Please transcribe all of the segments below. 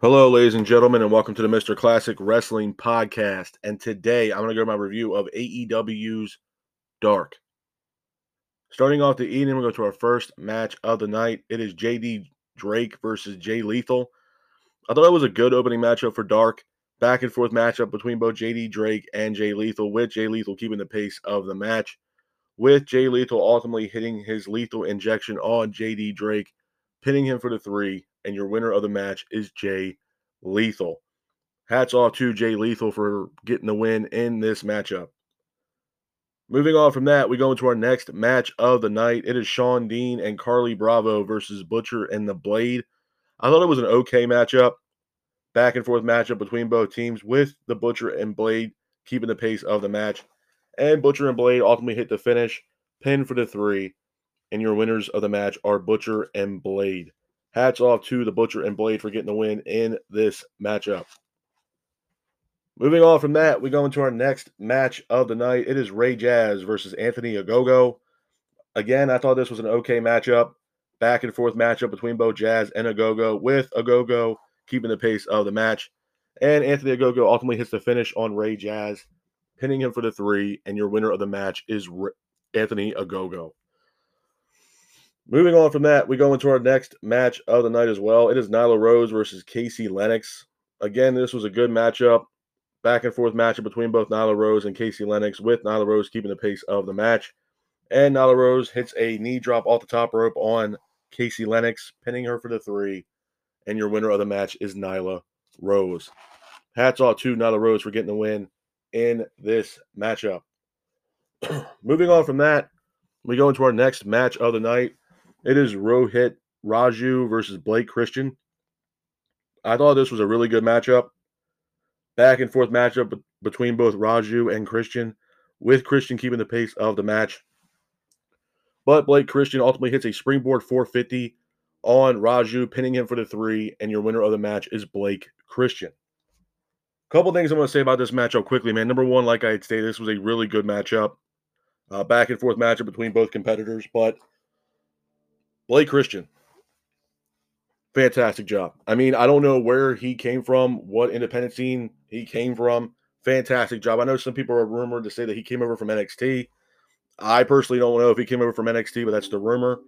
Hello, ladies and gentlemen, and welcome to the Mr. Classic Wrestling Podcast. And today I'm going to go to my review of AEW's Dark. Starting off the evening, to go to our first match of the night. It is JD Drake versus Jay Lethal. I thought it was a good opening matchup for Dark. Back and forth matchup between both JD Drake and Jay Lethal, with Jay Lethal keeping the pace of the match, with Jay Lethal ultimately hitting his lethal injection on JD Drake, pinning him for the three and your winner of the match is Jay Lethal. Hats off to Jay Lethal for getting the win in this matchup. Moving on from that, we go into our next match of the night. It is Shawn Dean and Carlie Bravo versus Butcher and the Blade. I thought it was an okay matchup, back and forth matchup between both teams, with the Butcher and Blade keeping the pace of the match. And Butcher and Blade ultimately hit the finish, pin for the three. And your winners of the match are Butcher and Blade. Hats off to the Butcher and Blade for getting the win in this matchup. Moving on from that, we go into our next match of the night. It is Ray Jazz versus Anthony Ogogo. Again, I thought this was an okay matchup. Back and forth matchup between both Jazz and Ogogo, with Ogogo keeping the pace of the match. And Anthony Ogogo ultimately hits the finish on Ray Jazz, pinning him for the three. And your winner of the match is Anthony Ogogo. Moving on from that, we go into our next match of the night as well. It is Nyla Rose versus Casey Lennox. Again, this was a good matchup, back and forth matchup between both Nyla Rose and Casey Lennox, with Nyla Rose keeping the pace of the match. And Nyla Rose hits a knee drop off the top rope on Casey Lennox, pinning her for the three. And your winner of the match is Nyla Rose. Hats off to Nyla Rose for getting the win in this matchup. Moving on from that, we go into our next match of the night. It is Rohit Raju versus Blake Christian. I thought this was a really good matchup. Back and forth matchup between both Raju and Christian, with Christian keeping the pace of the match. But Blake Christian ultimately hits a springboard 450 on Raju, pinning him for the three, and your winner of the match is Blake Christian. Couple things I'm going to say about this matchup quickly, man. Number one, like I had stated, this was a really good matchup. Uh, back and forth matchup between both competitors, but Blake Christian, fantastic job. I mean, I don't know where he came from, what independent scene he came from. Fantastic job. I know some people are rumored to say that he came over from NXT. I personally don't know if he came over from NXT, but that's the rumor.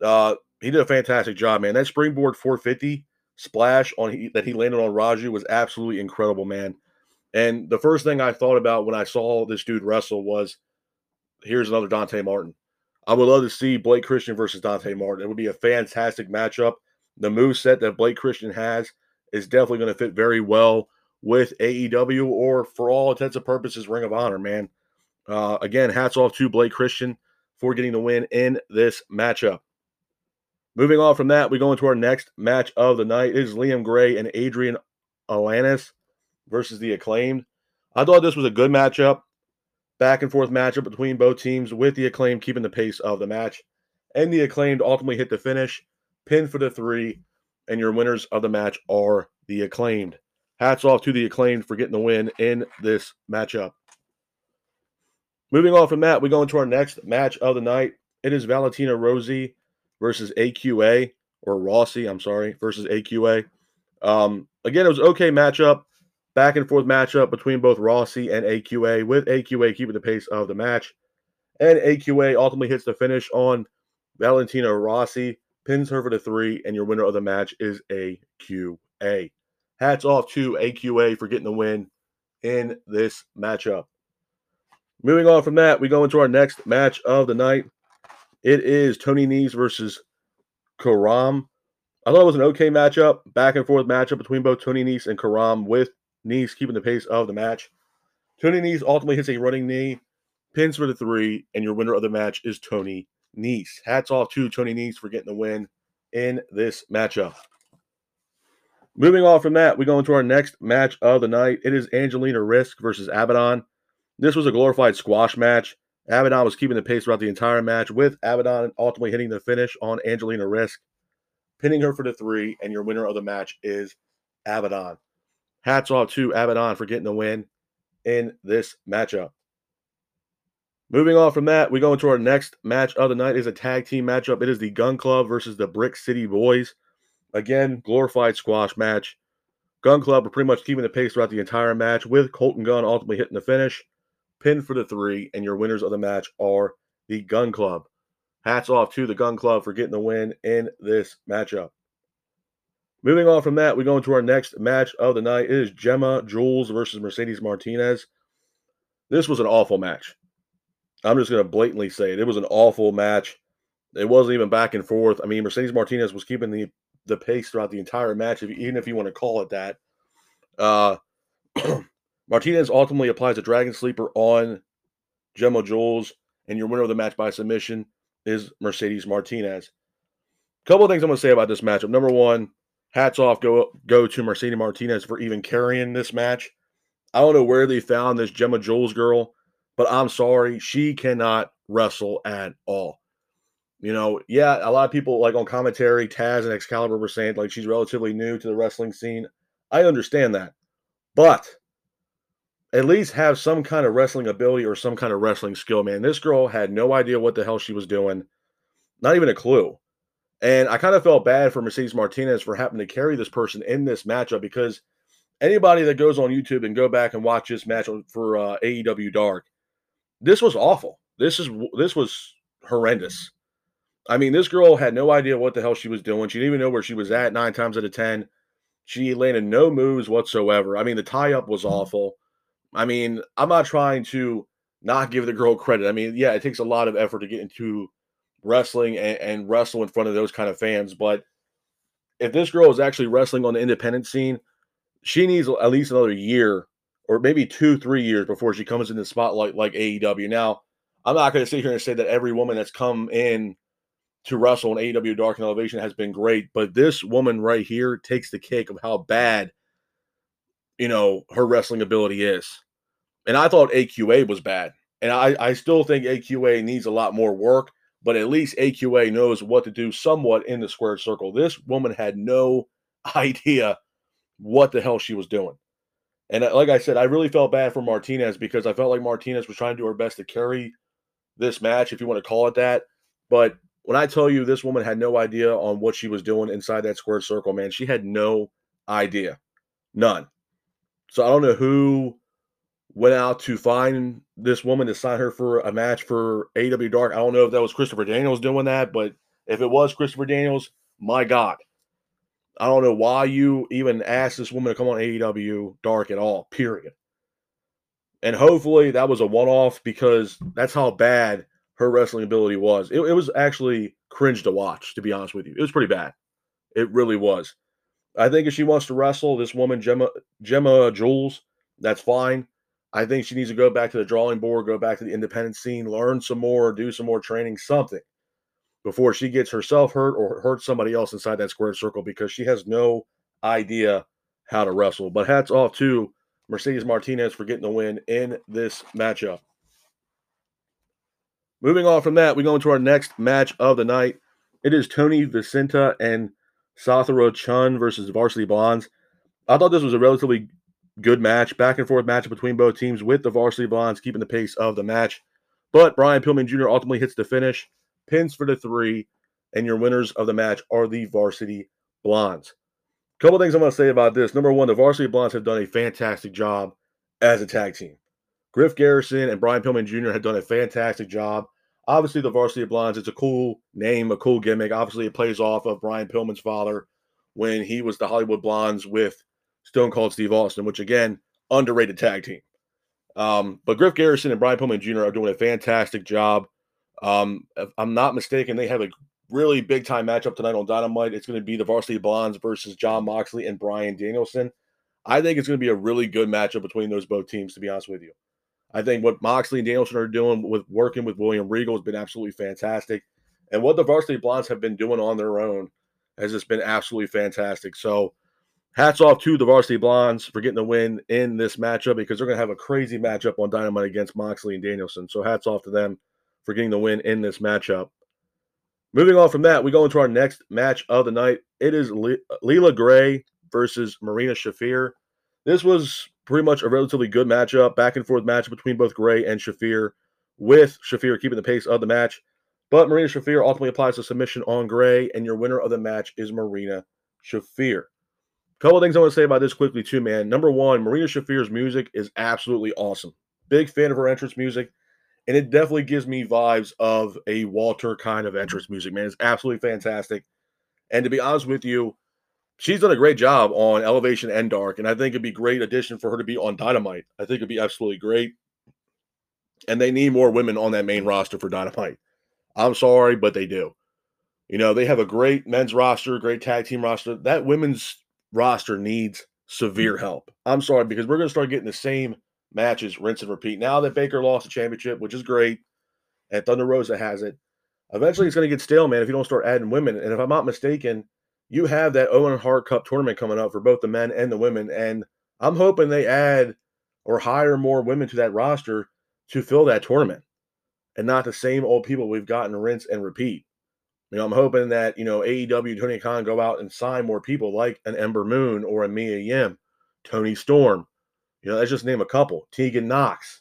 Uh, he did a fantastic job, man. That springboard 450 splash on he, that he landed on Raju was absolutely incredible, man. And the first thing I thought about when I saw this dude wrestle was, here's another Dante Martin. I would love to see Blake Christian versus Dante Martin. It would be a fantastic matchup. The move set that Blake Christian has is definitely going to fit very well with AEW or, for all intents and purposes, Ring of Honor, man. Uh, again, hats off to Blake Christian for getting the win in this matchup. Moving on from that, we go into our next match of the night. It is Liam Gray and Adrian Alanis versus the Acclaimed. I thought this was a good matchup back and forth matchup between both teams with the acclaimed keeping the pace of the match. And the acclaimed ultimately hit the finish, pin for the three, and your winners of the match are the acclaimed. Hats off to the acclaimed for getting the win in this matchup. Moving on from that, we go into our next match of the night. It is Valentina Rossi versus AQA, or Rossi, I'm sorry, versus AQA. Um, again, it was okay matchup back and forth matchup between both Rossi and AQA, with AQA keeping the pace of the match. And AQA ultimately hits the finish on Valentina Rossi, pins her for the three, and your winner of the match is AQA. Hats off to AQA for getting the win in this matchup. Moving on from that, we go into our next match of the night. It is Tony Nese versus Karam. I thought it was an okay matchup, back and forth matchup between both Tony Nese and Karam, with Nese keeping the pace of the match. Tony Nese ultimately hits a running knee, pins for the three, and your winner of the match is Tony Nese. Hats off to Tony Nese for getting the win in this matchup. Moving on from that, we go into our next match of the night. It is Angelina Risk versus Abadon. This was a glorified squash match. Abadon was keeping the pace throughout the entire match, with Abadon ultimately hitting the finish on Angelina Risk, pinning her for the three, and your winner of the match is Abadon. Hats off to Abadon for getting the win in this matchup. Moving on from that, we go into our next match of the night is a tag team matchup. It is the Gun Club versus the Brick City Boys. Again, glorified squash match. Gun Club are pretty much keeping the pace throughout the entire match, with Colton Gunn ultimately hitting the finish. Pin for the three, and your winners of the match are the Gun Club. Hats off to the Gun Club for getting the win in this matchup. Moving on from that, we go into our next match of the night. It is Gemma Jules versus Mercedes Martinez. This was an awful match. I'm just going to blatantly say it. It was an awful match. It wasn't even back and forth. I mean, Mercedes Martinez was keeping the the pace throughout the entire match, if, even if you want to call it that. Uh, Martinez ultimately applies a Dragon Sleeper on Gemma Jules, and your winner of the match by submission is Mercedes Martinez. A couple of things I'm going to say about this matchup. Number one, hats off go go to Mercedes Martinez for even carrying this match. I don't know where they found this Gemma Jules girl, but I'm sorry, she cannot wrestle at all. You know, yeah, a lot of people like on commentary, Taz and Excalibur were saying like she's relatively new to the wrestling scene. I understand that. But at least have some kind of wrestling ability or some kind of wrestling skill, man. This girl had no idea what the hell she was doing. Not even a clue. And I kind of felt bad for Mercedes Martinez for having to carry this person in this matchup because anybody that goes on YouTube and go back and watch this match for uh, AEW Dark, this was awful. This is this was horrendous. I mean, this girl had no idea what the hell she was doing. She didn't even know where she was at nine times out of ten. She landed no moves whatsoever. I mean, the tie up was awful. I mean, I'm not trying to not give the girl credit. I mean, yeah, it takes a lot of effort to get into wrestling and, and wrestle in front of those kind of fans. But if this girl is actually wrestling on the independent scene, she needs at least another year or maybe two, three years before she comes in the spotlight like AEW. Now, I'm not going to sit here and say that every woman that's come in to wrestle in AEW Dark and Elevation has been great, but this woman right here takes the cake of how bad, you know, her wrestling ability is. And I thought AQA was bad. And I, I still think AQA needs a lot more work but at least AQA knows what to do somewhat in the square circle. This woman had no idea what the hell she was doing. And uh, like I said, I really felt bad for Martinez because I felt like Martinez was trying to do her best to carry this match, if you want to call it that. But when I tell you this woman had no idea on what she was doing inside that square circle, man, she had no idea. None. So I don't know who went out to find this woman to sign her for a match for AW Dark. I don't know if that was Christopher Daniels doing that, but if it was Christopher Daniels, my God. I don't know why you even asked this woman to come on AEW Dark at all, period. And hopefully that was a one off because that's how bad her wrestling ability was. It, it was actually cringe to watch, to be honest with you. It was pretty bad. It really was. I think if she wants to wrestle this woman, Gemma, Gemma Jules, that's fine. I think she needs to go back to the drawing board, go back to the independent scene, learn some more, do some more training, something before she gets herself hurt or hurts somebody else inside that square circle because she has no idea how to wrestle. But hats off to Mercedes Martinez for getting the win in this matchup. Moving on from that, we go into our next match of the night. It is Tony Vincita and Sotheara Chhun versus Varsity Blondes. I thought this was a relatively good match, back and forth match between both teams with the varsity blondes keeping the pace of the match. But Brian Pillman Jr. ultimately hits the finish, pins for the three, and your winners of the match are the varsity blondes. A couple things I'm going to say about this. Number one, the varsity blondes have done a fantastic job as a tag team. Griff Garrison and Brian Pillman Jr. have done a fantastic job. Obviously, the varsity blondes, it's a cool name, a cool gimmick. Obviously, it plays off of Brian Pillman's father when he was the Hollywood Blondes with Stone Cold Steve Austin, which again, underrated tag team. Um, but Griff Garrison and Brian Pillman Jr. are doing a fantastic job. Um, if I'm not mistaken, they have a really big time matchup tonight on Dynamite. It's going to be the Varsity Blondes versus Jon Moxley and Bryan Danielson. I think it's going to be a really good matchup between those both teams, to be honest with you. I think what Moxley and Danielson are doing with working with William Regal has been absolutely fantastic. And what the Varsity Blondes have been doing on their own has just been absolutely fantastic. So hats off to the Varsity Blondes for getting the win in this matchup because they're going to have a crazy matchup on Dynamite against Moxley and Danielson. So hats off to them for getting the win in this matchup. Moving on from that, we go into our next match of the night. It is Le- Leila Grey versus Marina Shafir. This was pretty much a relatively good matchup, back and forth match between both Grey and Shafir, with Shafir keeping the pace of the match. But Marina Shafir ultimately applies a submission on Grey, and your winner of the match is Marina Shafir Couple things I want to say about this quickly too, man. Number one, Marina Shafir's music is absolutely awesome. Big fan of her entrance music, and it definitely gives me vibes of a Walter kind of entrance music, man. It's absolutely fantastic. And to be honest with you, she's done a great job on Elevation and Dark, and I think it'd be great addition for her to be on Dynamite. I think it'd be absolutely great. And they need more women on that main roster for Dynamite. I'm sorry, but they do. You know, they have a great men's roster, great tag team roster. That women's roster needs hmm. severe help. I'm sorry, because we're going to start getting the same matches, rinse and repeat. Now that Baker lost the championship, which is great, and Thunder Rosa has it, eventually it's going to get stale, man, if you don't start adding women. And if I'm not mistaken, you have that Owen Hart Cup tournament coming up for both the men and the women. And I'm hoping they add or hire more women to that roster to fill that tournament and not the same old people we've gotten rinse and repeat. You know, I'm hoping that, you know, AEW, Tony Khan go out and sign more people like an Ember Moon or a Mia Yim, Toni Storm. You know, let's just name a couple. Tegan Nox.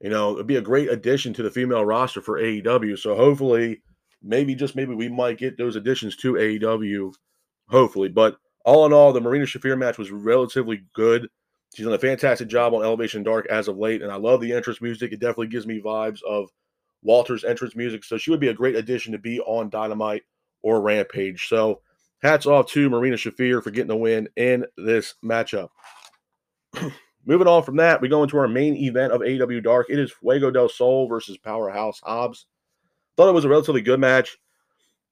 You know, it'd be a great addition to the female roster for AEW. So hopefully, maybe just maybe we might get those additions to AEW. Hopefully. But all in all, the Marina Shafir match was relatively good. She's done a fantastic job on Elevation Dark as of late, and I love the entrance music. It definitely gives me vibes of Walter's entrance music. So she would be a great addition to be on Dynamite or Rampage. So hats off to Marina Shafir for getting the win in this matchup. Moving on from that, we go into our main event of AW Dark. It is Fuego del Sol versus Powerhouse Hobbs. Thought it was a relatively good match.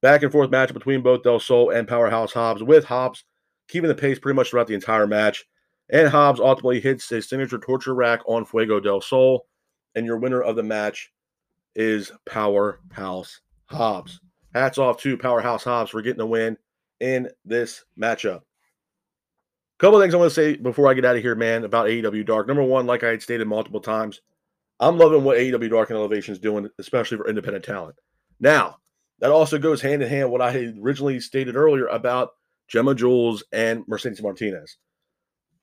Back and forth match between both Del Sol and Powerhouse Hobbs, with Hobbs keeping the pace pretty much throughout the entire match. And Hobbs ultimately hits his signature torture rack on Fuego del Sol. And your winner of the match is Powerhouse Hobbs. Hats off to Powerhouse Hobbs for getting the win in this matchup. Couple things I want to say before I get out of here, man, about AEW Dark. Number one, like I had stated multiple times, I'm loving what AEW Dark and Elevation is doing, especially for independent talent. Now, that also goes hand in hand what I had originally stated earlier about Gemma Jules and Mercedes Martinez.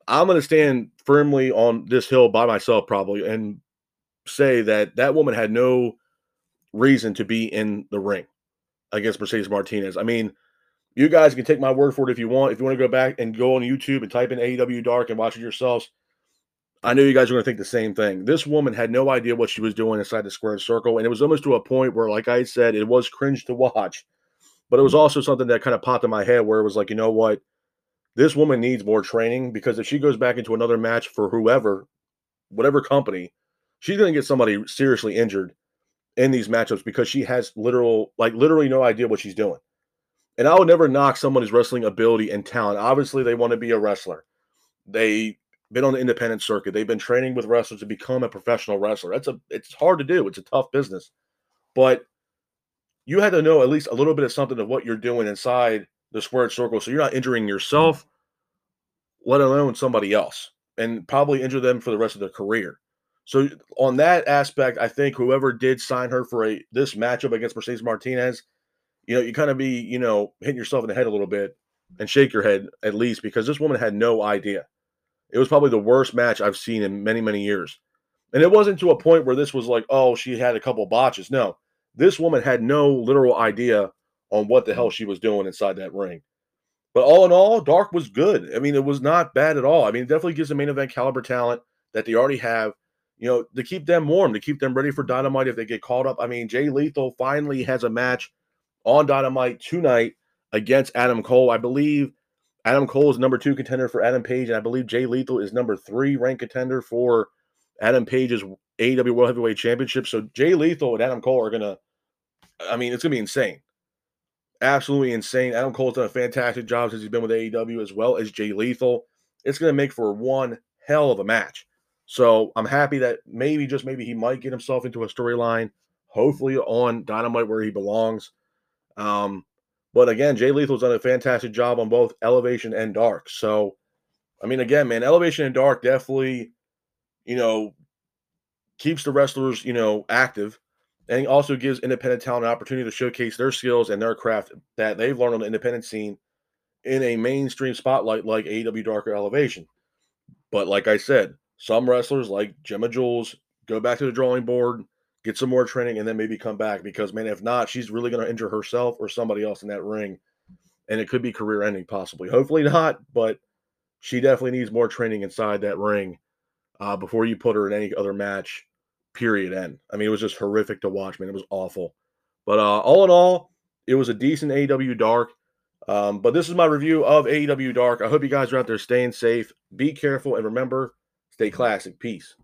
I'm going to stand firmly on this hill by myself, probably, and say that that woman had no reason to be in the ring against Mercedes Martinez. I mean, you guys can take my word for it if you want. If you want to go back and go on YouTube and type in AEW Dark and watch it yourselves, I know you guys are going to think the same thing. This woman had no idea what she was doing inside the square circle, and it was almost to a point where, like I said, it was cringe to watch. But it was mm-hmm. also something that kind of popped in my head where it was like, you know what? This woman needs more training because if she goes back into another match for whoever, whatever company, she's going to get somebody seriously injured in these matchups because she has literal, like literally no idea what she's doing. And I would never knock someone's wrestling ability and talent. Obviously, they want to be a wrestler. They've been on the independent circuit. They've been training with wrestlers to become a professional wrestler. That's a it's hard to do. It's a tough business. But you had to know at least a little bit of something of what you're doing inside the squared circle so you're not injuring yourself, let alone somebody else, and probably injure them for the rest of their career. So on that aspect, I think whoever did sign her for a this matchup against Mercedes Martinez, you know, you kind of be, you know, hitting yourself in the head a little bit and shake your head at least because this woman had no idea. It was probably the worst match I've seen in many, many years. And it wasn't to a point where this was like, oh, she had a couple botches. No, this woman had no literal idea on what the hell she was doing inside that ring. But all in all, Dark was good. I mean, it was not bad at all. I mean, it definitely gives the main event caliber talent that they already have you know, to keep them warm, to keep them ready for Dynamite if they get called up. I mean, Jay Lethal finally has a match on Dynamite tonight against Adam Cole. I believe Adam Cole is number two contender for Adam Page, and I believe Jay Lethal is number three ranked contender for Adam Page's AEW World Heavyweight Championship. So Jay Lethal and Adam Cole are gonna, I mean, it's gonna be insane. Absolutely insane. Adam Cole's done a fantastic job since he's been with AEW as well as Jay Lethal. It's gonna make for one hell of a match. So I'm happy that maybe just maybe he might get himself into a storyline, hopefully on Dynamite where he belongs. Um, but again, Jay Lethal's done a fantastic job on both Elevation and Dark. So, I mean, again, man, Elevation and Dark definitely, you know, keeps the wrestlers, you know, active and also gives independent talent an opportunity to showcase their skills and their craft that they've learned on the independent scene in a mainstream spotlight like AEW Darker Elevation. But like I said, some wrestlers like Gemma Jules go back to the drawing board, get some more training, and then maybe come back because man, if not, she's really going to injure herself or somebody else in that ring, and it could be career ending possibly. Hopefully not, but she definitely needs more training inside that ring uh, before you put her in any other match. Period. End. I mean, it was just horrific to watch, man. It was awful. But uh, all in all, it was a decent AEW Dark. Um, but this is my review of AEW Dark. I hope you guys are out there staying safe. Be careful and remember, stay classic. Peace.